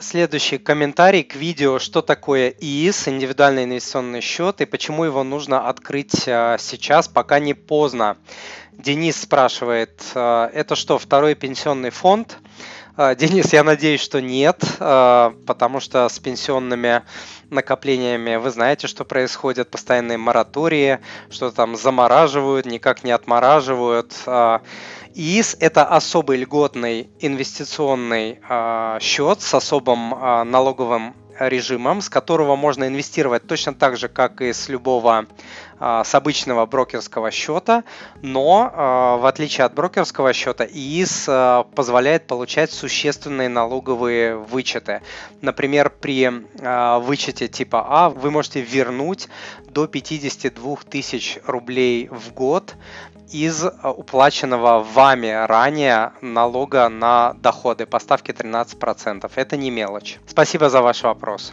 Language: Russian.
следующий комментарий к видео, что такое ИИС, индивидуальный инвестиционный счет, и почему его нужно открыть а, сейчас, пока не поздно. Денис спрашивает, а, это что, второй пенсионный фонд? А, Денис, я надеюсь, что нет, потому что с пенсионными накоплениями вы знаете, что происходит, постоянные моратории, что там замораживают, никак не отмораживают. ИИС – это особый льготный инвестиционный счет с особым налоговым режимом, с которого можно инвестировать точно так же, как и с любого а, с обычного брокерского счета, но а, в отличие от брокерского счета ИИС а, позволяет получать существенные налоговые вычеты. Например, при вычете типа А вы можете вернуть до 52 тысяч рублей в год из уплаченного вами ранее налога на доходы по ставке 13%. Это не мелочь. Спасибо за ваш вопрос.